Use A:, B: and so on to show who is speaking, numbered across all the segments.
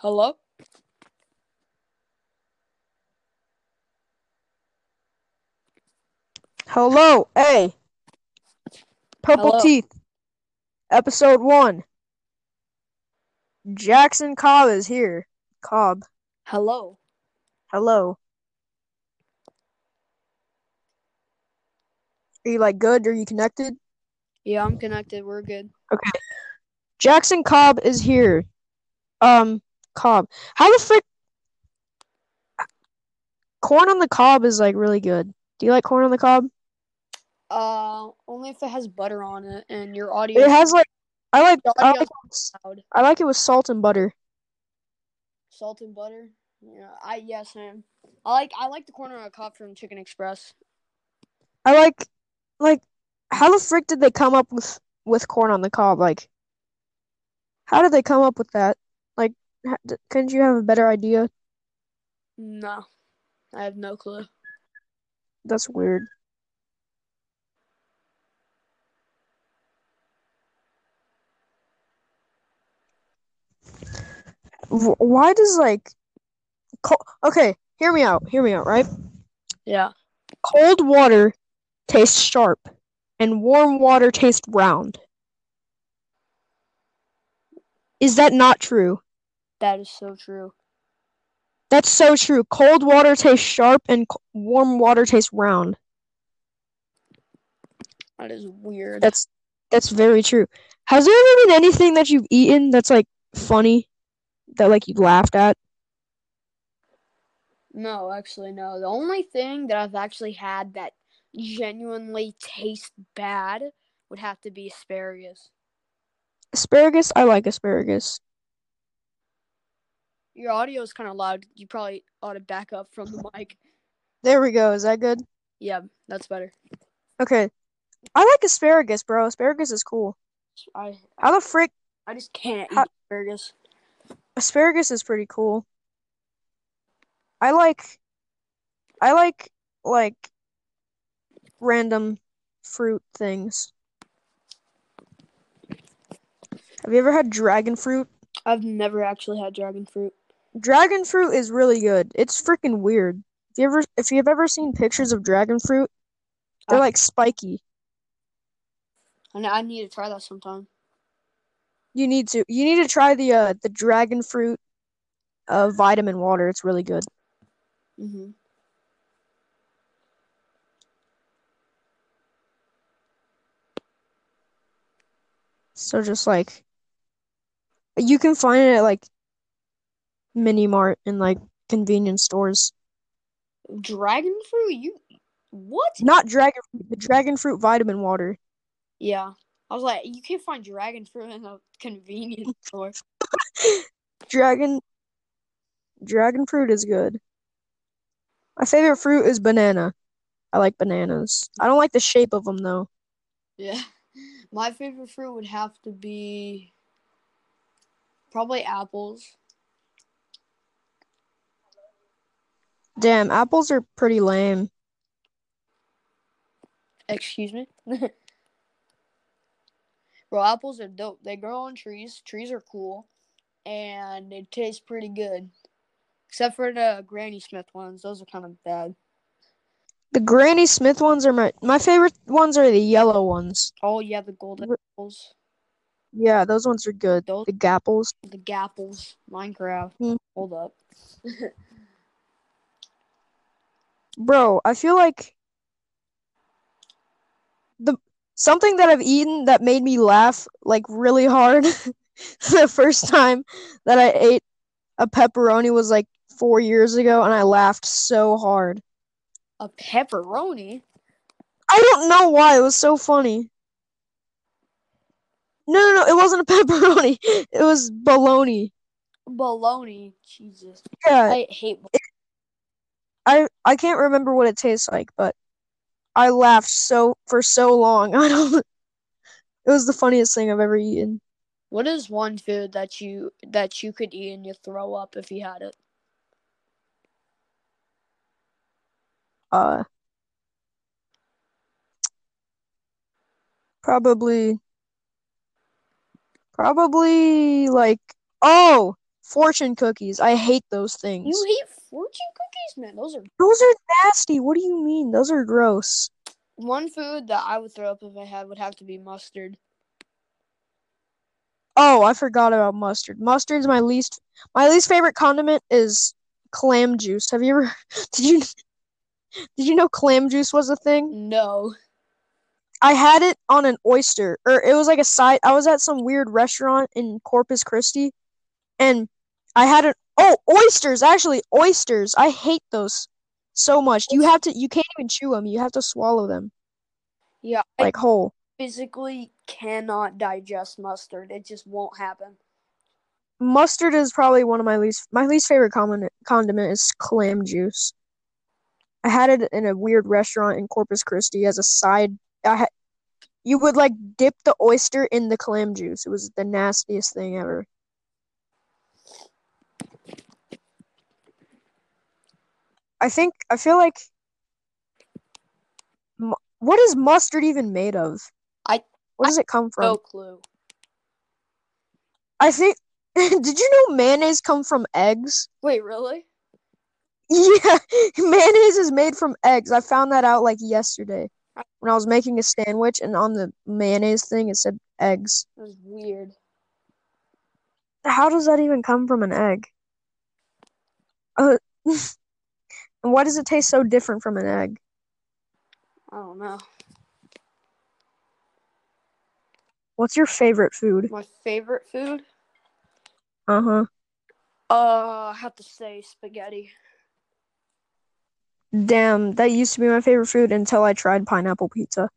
A: Hello?
B: Hello, hey. Purple
A: Hello.
B: Teeth, episode one. Jackson Cobb is here. Cobb,
A: Hello.
B: hello. Are you like good? Are you connected?
A: Yeah, I'm connected. We're good. Okay.
B: Jackson Cobb is here. Um, Cobb. How the frick? Corn on the cob is like really good. Do you like corn on the cob?
A: Uh, only if it has butter on it and your audio
B: It has like I like I like
A: loud.
B: I like it with salt and butter.
A: Salt and butter. Yeah, I yes, man. I like I like the corner of a cup from Chicken Express.
B: I like like how the frick did they come up with with corn on the cob? Like how did they come up with that? Like ha- d- couldn't you have a better idea?
A: No, I have no clue.
B: That's weird. Why does like co- okay, hear me out, hear me out, right?
A: Yeah,
B: Cold water tastes sharp and warm water tastes round. Is that not true?
A: That is so true.
B: That's so true. Cold water tastes sharp and warm water tastes round.
A: That is weird.
B: That's that's very true. Has there ever been anything that you've eaten that's like funny that like you laughed at?
A: No, actually, no. The only thing that I've actually had that genuinely tastes bad would have to be asparagus.
B: Asparagus? I like asparagus.
A: Your audio is kind of loud. You probably ought to back up from the mic.
B: There we go. Is that good?
A: Yeah, that's better.
B: Okay. I like asparagus, bro. Asparagus is cool.
A: I
B: How the frick?
A: I just can't
B: How-
A: eat asparagus.
B: Asparagus is pretty cool. I like. I like like random fruit things. Have you ever had dragon fruit?
A: I've never actually had dragon fruit.
B: Dragon fruit is really good. It's freaking weird. If you ever if you've ever seen pictures of dragon fruit, they're like spiky.
A: I I need to try that sometime.
B: You need to you need to try the uh the dragon fruit uh vitamin water. It's really good.
A: hmm
B: So just like you can find it at like mini mart and like convenience stores.
A: Dragon fruit? You what?
B: Not dragon fruit, the dragon fruit vitamin water.
A: Yeah, I was like, you can't find dragon fruit in a convenience store.
B: Dragon dragon fruit is good. My favorite fruit is banana. I like bananas. I don't like the shape of them though.
A: Yeah, my favorite fruit would have to be probably apples.
B: Damn, apples are pretty lame.
A: Excuse me. Bro, apples are dope. They grow on trees. Trees are cool, and they taste pretty good. Except for the Granny Smith ones, those are kind of bad.
B: The Granny Smith ones are my my favorite ones are the yellow ones.
A: Oh yeah, the golden apples,
B: Yeah, those ones are good.
A: Those-
B: The gapples.
A: the gapples, Minecraft.
B: Mm.
A: Hold up.
B: Bro, I feel like the something that I've eaten that made me laugh like really hard the first time that I ate a pepperoni was like four years ago and I laughed so hard.
A: A pepperoni.
B: I don't know why, it was so funny. No, no, no, it wasn't a pepperoni. It was bologna.
A: Bologna. Jesus.
B: Yeah,
A: I hate
B: I I can't remember what it tastes like, but I laughed so for so long. I don't. It was the funniest thing I've ever eaten.
A: What is one food that you that you could eat and you throw up if you had it?
B: Uh, probably, probably like oh, fortune cookies. I hate those things.
A: You hate fortune cookies, man. Those are
B: Those are nasty. What do you mean? Those are gross.
A: one food that I would throw up if I had would have to be mustard.
B: Oh, I forgot about mustard. Mustard's my least my least favorite condiment is clam juice. Have you ever did you did you know clam juice was a thing?
A: No.
B: I had it on an oyster, or it was like a side. I was at some weird restaurant in Corpus Christi, and I had it. Oh, oysters! Actually, oysters. I hate those so much. You have to. You can't even chew them. You have to swallow them
A: Yeah, I
B: like whole.
A: physically cannot digest mustard. It just won't happen.
B: Mustard is probably one of my least. My least favorite condiment condiment is clam juice. I had it in a weird restaurant in Corpus Christi as a side. I had. You would like dip the oyster in the clam juice. It was the nastiest thing ever. I think I feel like what is mustard even made of?
A: I-
B: What does it come from?
A: No clue.
B: I think did you know mayonnaise come from eggs?
A: Wait, really?
B: Yeah, mayonnaise is made from eggs. I found that out like yesterday when I was making a sandwich and on the mayonnaise thing it said eggs.
A: That was weird.
B: How does that even come from an egg? Uh, and why does it taste so different from an egg?
A: I don't know.
B: What's your favorite food?
A: My favorite food?
B: Uh-huh.
A: Uh, I have to say spaghetti.
B: Damn, that used to be my favorite food until I tried pineapple pizza.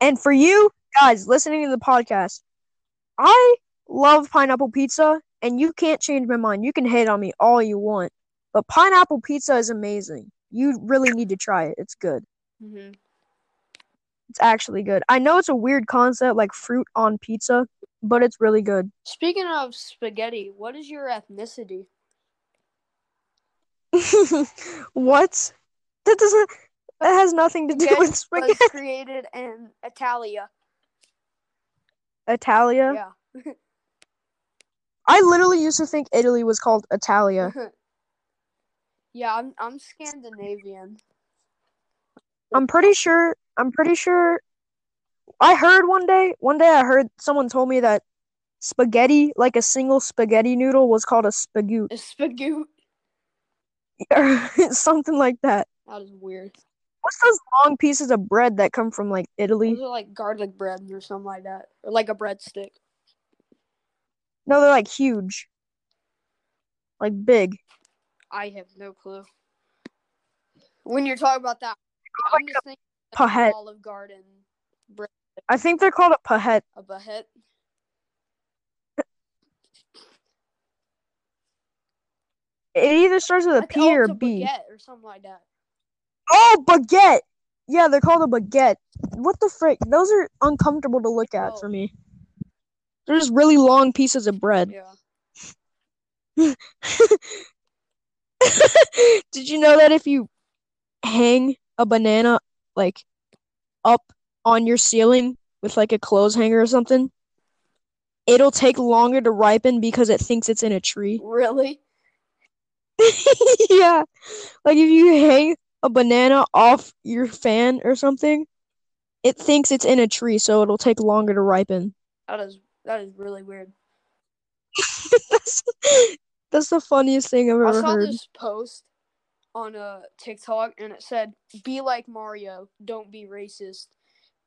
B: And for you guys listening to the podcast, I love pineapple pizza, and you can't change my mind. You can hate on me all you want, but pineapple pizza is amazing. You really need to try it. It's good.
A: Mm-hmm.
B: It's actually good. I know it's a weird concept like fruit on pizza, but it's really good.
A: Speaking of spaghetti, what is your ethnicity?
B: what? That doesn't. That has nothing to do with
A: Spaghetti
B: spaghetti.
A: was created in Italia.
B: Italia.
A: Yeah.
B: I literally used to think Italy was called Italia.
A: yeah, I'm I'm Scandinavian.
B: I'm pretty sure. I'm pretty sure. I heard one day. One day, I heard someone told me that spaghetti, like a single spaghetti noodle, was called a spagoot
A: A spagoot.
B: or something like that.
A: That is weird.
B: What's those long pieces of bread that come from like Italy?
A: Those are like garlic breads or something like that, or like a breadstick.
B: No, they're like huge, like big.
A: I have no clue. When you're talking about that, I'm just thinking
B: Pahet.
A: Olive Garden bread,
B: I think they're called a pahet.
A: a baguette.
B: It either starts with a P or
A: it's
B: a
A: a
B: B.
A: or something like that.
B: Oh, baguette. Yeah, they're called a baguette. What the frick? Those are uncomfortable to look at
A: Oh.
B: for me. They're just really long pieces of bread.
A: Yeah.
B: Did you know that if you hang a banana like up on your ceiling with like a clothes hanger or something, it'll take longer to ripen because it thinks it's in a tree?
A: Really?
B: Yeah. Like if you hang a banana off your fan or something, it thinks it's in a tree, so it'll take longer to ripen.
A: That is that is really weird.
B: That's the funniest thing I've ever heard.
A: I saw
B: heard.
A: this post on a TikTok and it said, "Be like Mario, don't be racist.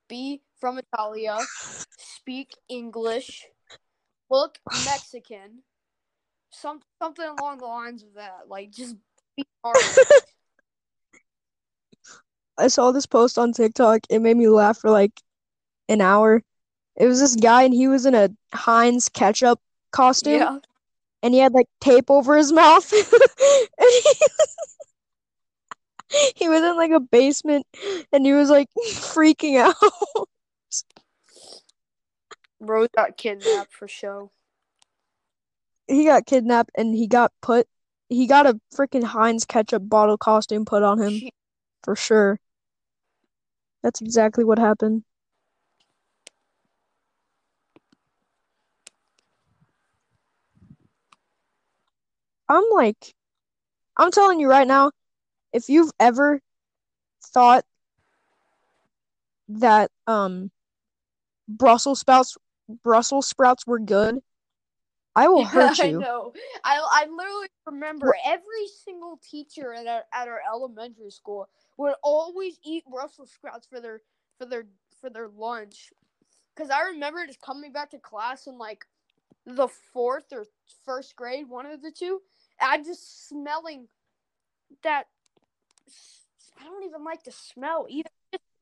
A: Be from Italia, speak English, look Mexican." Some something along the lines of that. Like just be Mario.
B: I saw this post on TikTok. It made me laugh for like an hour. It was this guy and he was in a Heinz ketchup costume
A: yeah.
B: And he had like tape over his mouth. he, he was in like a basement and he was like freaking out.
A: Rose got kidnapped for show.
B: He got kidnapped and he got put he got a freaking Heinz ketchup bottle costume put on him for sure. That's exactly what happened. I'm like, I'm telling you right now, if you've ever thought that um Brussels sprouts Brussels sprouts were good, I will hurt you.
A: I know. I I literally remember every single teacher at our, at our elementary school would always eat Brussels sprouts for their for their for their lunch. Cause I remember just coming back to class in like the fourth or first grade, one of the two. I'm just smelling that. I don't even like the smell either.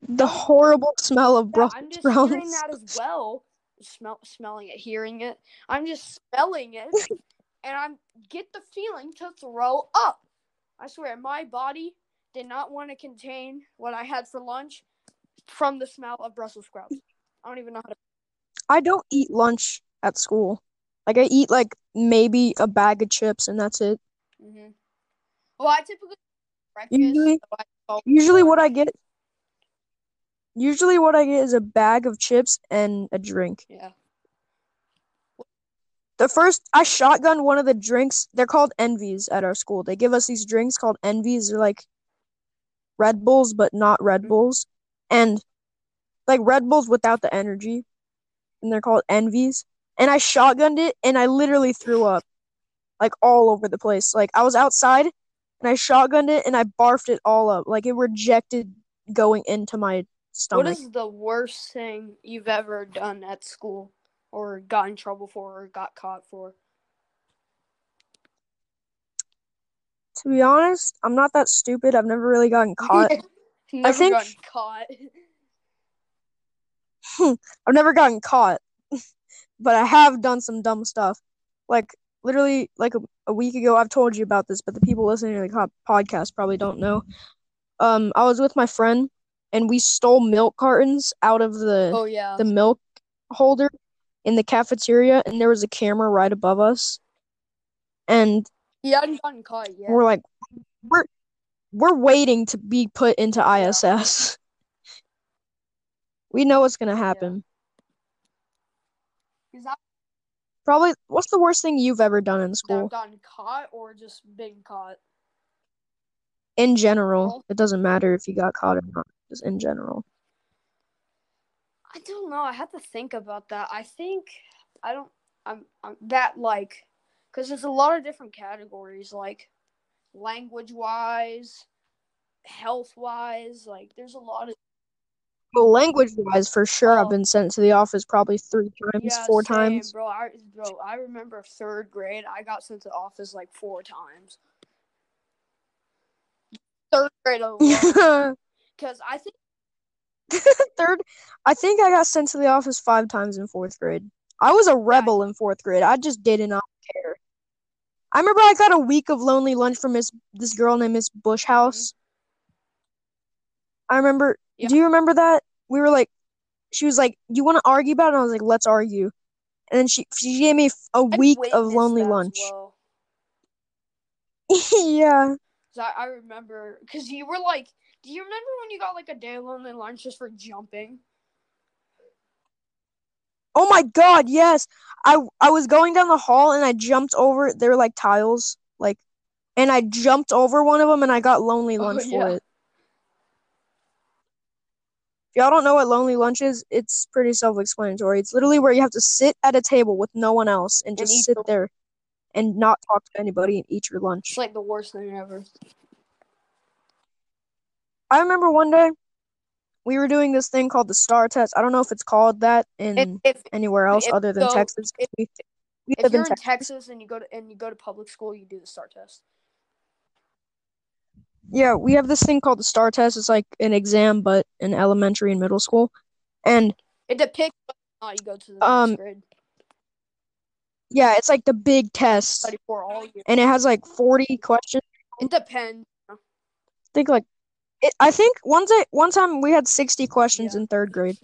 B: The horrible smell of
A: Yeah, I'm just
B: sprouts.
A: hearing that as well. Smell, smelling it, hearing it. I'm just smelling it, and I'm get the feeling to throw up. I swear, my body did not want to contain what I had for lunch from the smell of Brussels sprouts. I don't even know how to.
B: I don't eat lunch at school. Like I eat like maybe a bag of chips and that's it.
A: hmm Well, I typically breakfast.
B: Usually-
A: so I
B: Usually what I get usually what I get is a bag of chips and a drink.
A: Yeah.
B: The first I shotgun one of the drinks. They're called Envies at our school. They give us these drinks called Envies. They're like Red Bulls, but not Red
A: Mhm.
B: Bulls, and like Red Bulls without the energy, and they're called Envies. And I shotgunned it, and I literally threw up, like all over the place. Like I was outside, and I shotgunned it, and I barfed it all up. Like it rejected going into my stomach.
A: What is the worst thing you've ever done at school, or got in trouble for, or got caught for?
B: To be honest, I'm not that stupid. I've never really gotten caught.
A: Never
B: think-
A: caught.
B: I've never gotten caught, but I have done some dumb stuff. Like literally, like a, a week ago, I've told you about this, but the people listening to the podcast probably don't know. Um, I was with my friend, and we stole milk cartons out of the
A: Oh yeah.
B: the milk holder in the cafeteria, and there was a camera right above us. And
A: He hadn't gotten caught
B: we're like, we're we're waiting to be put into ISS. We know what's gonna happen.
A: Is that
B: Probably, what's the worst thing you've ever done in school?
A: I've gotten caught or just been caught?
B: In general, it doesn't matter if you got caught or not. Just in general.
A: I don't know. I have to think about that. I think I don't. I'm. I'm that like, because there's a lot of different categories, like language wise, health wise. Like, there's a lot of
B: Well, language-wise, for sure, I've
A: Oh.
B: been sent to the office probably three times,
A: yeah,
B: four
A: same,
B: times.
A: bro. I bro. I remember third grade. I got sent to the office like four times. Third grade because I think
B: Third, I think I got sent to the office five times in fourth grade. I was a rebel in fourth grade. I just did not care. I remember I got a week of lonely lunch from Miss this girl named Miss Bushhouse. Mm-hmm. I remember.
A: Yeah.
B: Do you remember that? We were like, she was like, "You want to argue about it?" And I was like, "Let's argue." And then she she gave me a
A: I
B: week of lonely lunch.
A: well.
B: yeah.
A: I, I remember because you were like, do you remember when you got like a day lonely lunch just for jumping?
B: Oh my God, yes. I I was going down the hall and I jumped over. They were like tiles, like, and I jumped over one of them and I got lonely
A: Oh,
B: lunch for it. If y'all don't know what lonely lunch is, it's pretty self-explanatory. It's literally where you have to sit at a table with no one else and just sit
A: your-
B: there and not talk to anybody and eat your lunch.
A: It's like the worst thing ever.
B: I remember one day we were doing this thing called the STAR test. I don't know if it's called that in
A: If if,
B: anywhere else other than
A: so-
B: Texas.
A: if-
B: we, we
A: if you're in
B: Texas.
A: Texas and you go to and you go to public school, you do the STAR test.
B: Yeah, we have this thing called the STAR test. It's like an exam, but in elementary and middle school. And
A: It depicts or you go to the
B: Um,
A: grade.
B: yeah, it's like the big test.
A: All.
B: And it has like 40 questions.
A: It depends.
B: I think like it, I think one day, one time we had 60 questions
A: Yeah.
B: in third grade.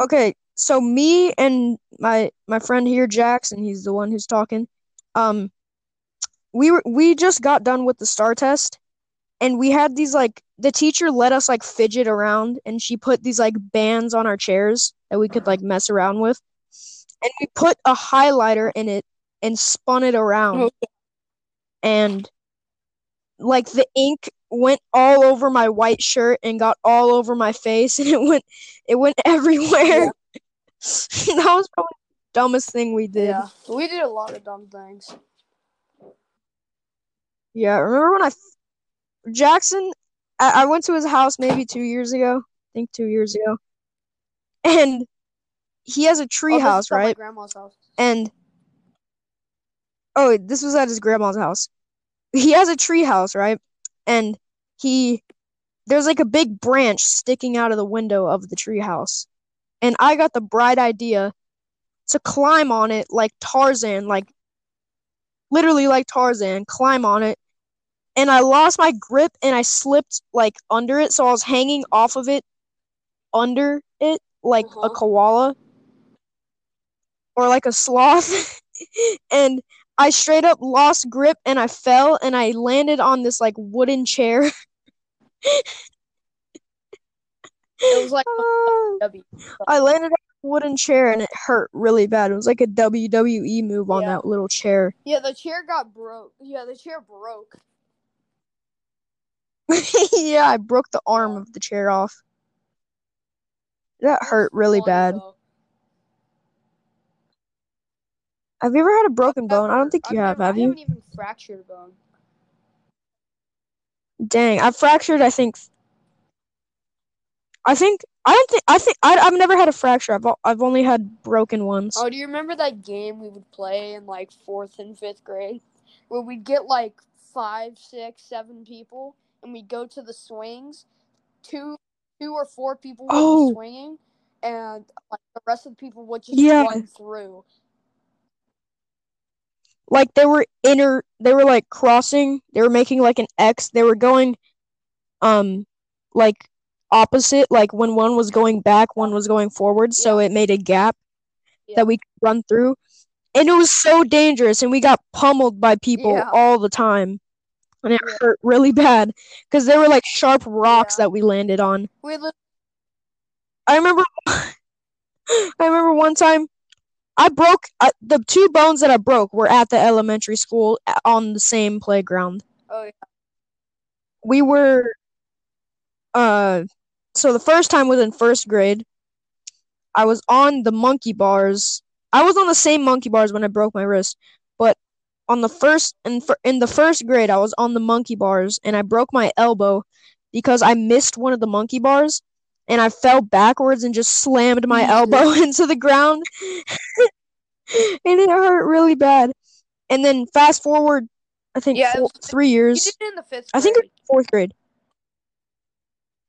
B: Okay, so me and my my friend here, Jackson, he's the one who's talking. Um, we were we just got done with the STAR test, and we had these like the teacher let us like fidget around, and she put these like bands on our chairs that we could like uh-huh. mess around with, and we put a highlighter in it, and spun it around.
A: Oh, okay.
B: And like the ink went all over my white shirt and got all over my face and it went it went everywhere. that was probably the dumbest thing we did.
A: Yeah, we did a lot of dumb things.
B: Yeah, remember when I Jackson I, I went to his house maybe two years ago. I think two years ago. And he has a tree
A: Oh,
B: house,
A: is at my
B: right?
A: grandma's house.
B: And oh, this was at his grandma's house. He has a tree house, right? And he there's like a big branch sticking out of the window of the tree house. And I got the bright idea to climb on it like Tarzan, like literally like Tarzan, climb on it. And I lost my grip and I slipped like under it, so I was hanging off of it under it like a
A: Uh-huh.
B: koala or like a sloth. and I straight up lost grip and I fell and I landed on this like wooden chair.
A: It was like. W.
B: I landed on a wooden chair and it hurt really bad. It was like a WWE move on
A: Yeah.
B: that little chair.
A: Yeah, the chair got broke. Yeah, the chair broke.
B: yeah, I broke the arm of the chair off. That hurt really bad. Have you ever had a broken bone? I don't think you have, have
A: I
B: you?
A: haven't even fractured a bone.
B: Dang, I fractured. I think. I think I don't think I think I, I've never had a fracture. I've I've only had broken ones.
A: Oh, do you remember that game we would play in like fourth and fifth grade, where we'd get like five, six, seven people, and we'd go to the swings. Two, two or four people
B: Oh.
A: swinging, and like the rest of the people would just
B: Yeah.
A: run through.
B: Like they were inner. They were like crossing. They were making like an X. They were going, um, like opposite. Like when one was going back, one was going forward. So it made a gap
A: Yeah.
B: that we could run through. And it was so dangerous, and we got pummeled by people
A: Yeah.
B: all the time. And it
A: Yeah.
B: hurt really bad because there were like sharp rocks
A: Yeah.
B: that we landed on.
A: We li-
B: I remember I remember one time I broke uh, the two bones that I broke were at the elementary school on the same playground.
A: oh yeah,
B: We were uh so the first time was in first grade. I was on the monkey bars. I was on the same monkey bars when I broke my wrist, on the first in in the first grade I was on the monkey bars and I broke my elbow because I missed one of the monkey bars and I fell backwards and just slammed my
A: mm-hmm.
B: elbow into the ground. and it hurt really bad. And then fast forward I think
A: Yeah,
B: four,
A: was-
B: 3
A: you
B: years.
A: in the fifth.
B: I think it was fourth grade.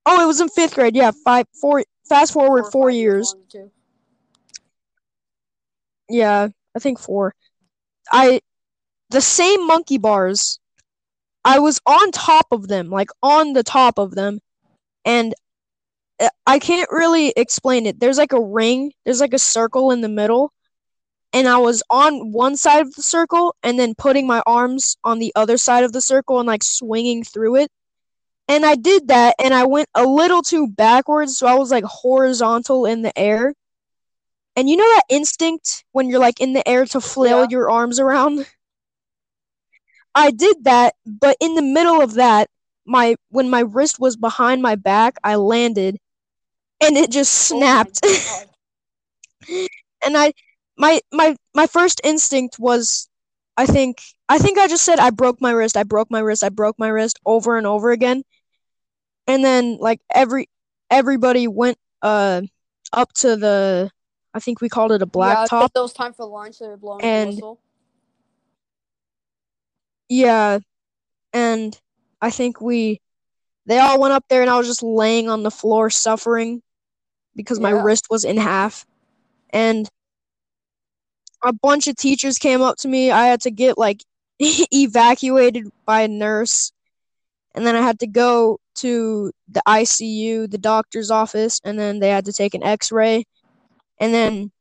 B: Oh, it was in fifth grade. Yeah, five, four. Fast forward
A: Four
B: years.
A: long.
B: Yeah, I think four. I, the same monkey bars. I was on top of them, like on the top of them, and uh, I can't really explain it. There's like a ring. There's like a circle in the middle, and I was on one side of the circle, and then putting my arms on the other side of the circle and like swinging through it. And I did that, and I went a little too backwards, so I was like horizontal in the air. And you know that instinct when you're like in the air to flail
A: Yeah.
B: your arms around? I did that, but in the middle of that, my when my wrist was behind my back, I landed and it just
A: Oh
B: snapped.
A: God.
B: and I my my my first instinct was I think I think I just said I broke my wrist, I broke my wrist, I broke my wrist over and over again. And then like every everybody went uh up to the I think we called it a
A: yeah,
B: black
A: 'cause
B: top.
A: It was time for lunch. They were blowing
B: And-
A: the whistle.
B: Yeah. And I think we they all went up there and I was just laying on the floor suffering because my wrist was in half. And a bunch of teachers came up to me. I had to get like evacuated by a nurse. And then I had to go to the ICU, the doctor's office, and then they had to take an x-ray. And then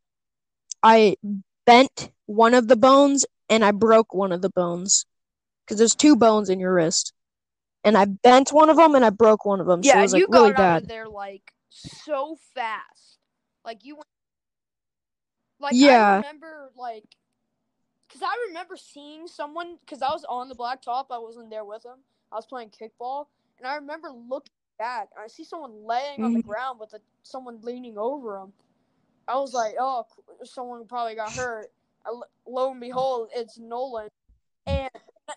B: I bent one of the bones and I broke one of the bones because there's two bones in your wrist. And I bent one of them and I broke one of them. so
A: Yeah,
B: it was like
A: you
B: really
A: got out
B: bad.
A: of there like so fast. Like you went. Like I
B: Yeah.
A: remember like, because I remember seeing someone because I was on the blacktop. I wasn't there with him. I was playing kickball, and I remember looking back. And I see someone laying on the
B: Mhm.
A: ground with a, someone leaning over him. I was like, oh, someone probably got hurt. I, lo and behold, it's Nolan, and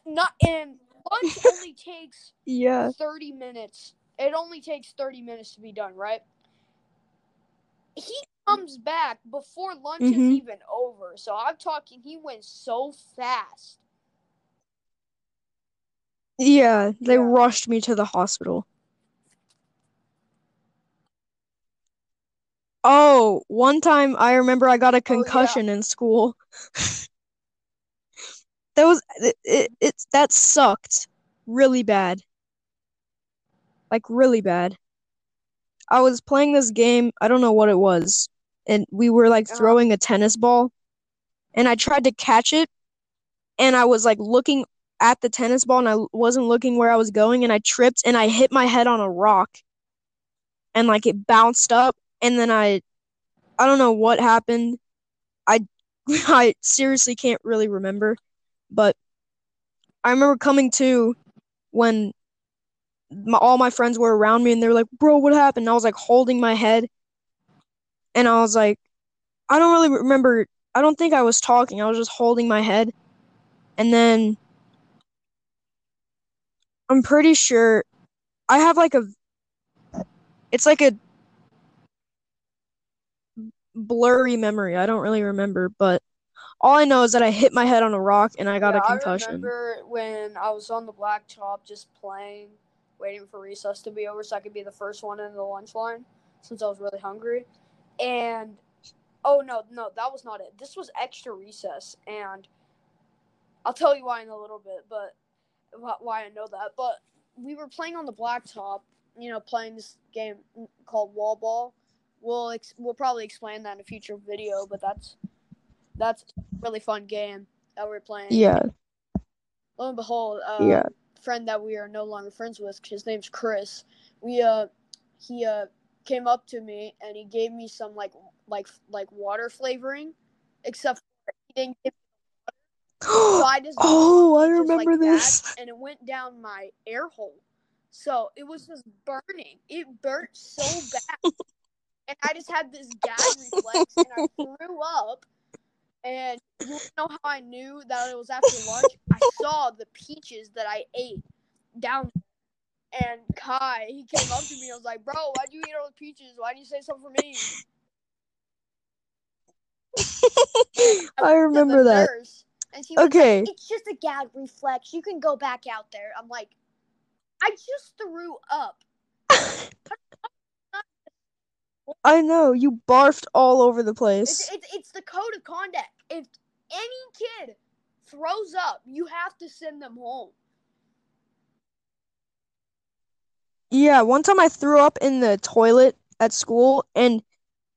A: not and lunch only takes
B: Yeah.
A: 30 minutes. It only takes 30 minutes to be done, right? He comes back before lunch is
B: Mhm.
A: even over. So I'm talking, he went so fast.
B: Yeah. They
A: Yeah.
B: rushed me to the hospital. Oh, one time I remember I got a
A: Oh, yeah.
B: concussion in school. That was it, it, it that sucked really bad. Like really bad. I was playing this game, I don't know what it was, and we were like
A: Uh-huh.
B: throwing a tennis ball, and I tried to catch it, and I was like looking at the tennis ball and I wasn't looking where I was going, and I tripped and I hit my head on a rock, and like it bounced up, and then I, I don't know what happened. I, I seriously can't really remember, but I remember coming to when my, all my friends were around me and they were like, "Bro, what happened?" And I was like holding my head, and I was like, I don't really remember. I don't think I was talking. I was just holding my head, and then I'm pretty sure I have like a. It's like a blurry memory. I don't really remember, but all I know is that I hit my head on a rock and I got
A: yeah,
B: a concussion.
A: I remember when I was on the blacktop just playing, waiting for recess to be over so I could be the first one in the lunch line since I was really hungry. And oh no, no, that was not it. This was extra recess, and I'll tell you why in a little bit, but why I know that. But we were playing on the blacktop, you know, playing this game called Wall Ball. We'll ex- we'll probably explain that in a future video, but that's that's a really fun game that we're playing.
B: Yeah,
A: Lo and behold, uh,
B: Yeah.
A: friend that we are no longer friends with, his name's Chris. We uh, he uh came up to me and he gave me some like like like water flavoring, except for he didn't give. So I just
B: oh, I remember
A: like
B: this.
A: that, and it went down my air hole. So it was just burning. It burnt so bad, and I just had this gag reflex, and I threw up. And you know how I knew that it was after lunch? I saw the peaches that I ate down. And Kai, he came up to me. and was like, "Bro, why'd you eat all the peaches? Why didn't you say something for me?"
B: I
A: to
B: remember that.
A: nurse, and she was
B: Okay.
A: like, "It's just a gag reflex. You can go back out there." I'm like, "I just threw up."
B: I know you barfed all over the
A: It's,
B: place.
A: it's it's the code of conduct. If any kid throws up, you have to send them home.
B: Yeah, one time I threw up in the toilet at school, and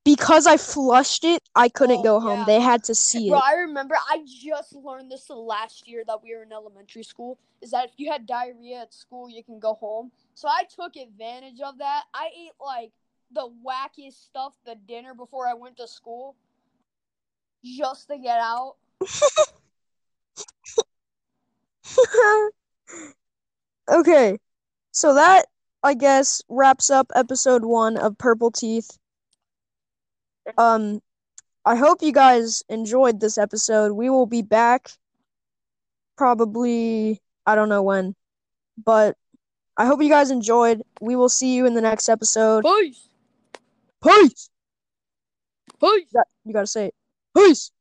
B: because I flushed it, I couldn't
A: Oh,
B: go home.
A: yeah.
B: They had to see
A: Bro,
B: it.
A: I remember I just learned this the last year that we were in elementary school. Is that if you had diarrhea at school, you can go home. So I took advantage of that. I ate like the wackiest stuff the dinner before I went to school, just to get out.
B: Okay, so that I guess wraps up episode one of Purple Teeth. Um, I hope you guys enjoyed this episode. We will be back probably, I don't know when, but I hope you guys enjoyed. We will see you in the next episode.
A: Peace.
B: Peace!
A: Peace.
B: You got- you gotta say it. Peace!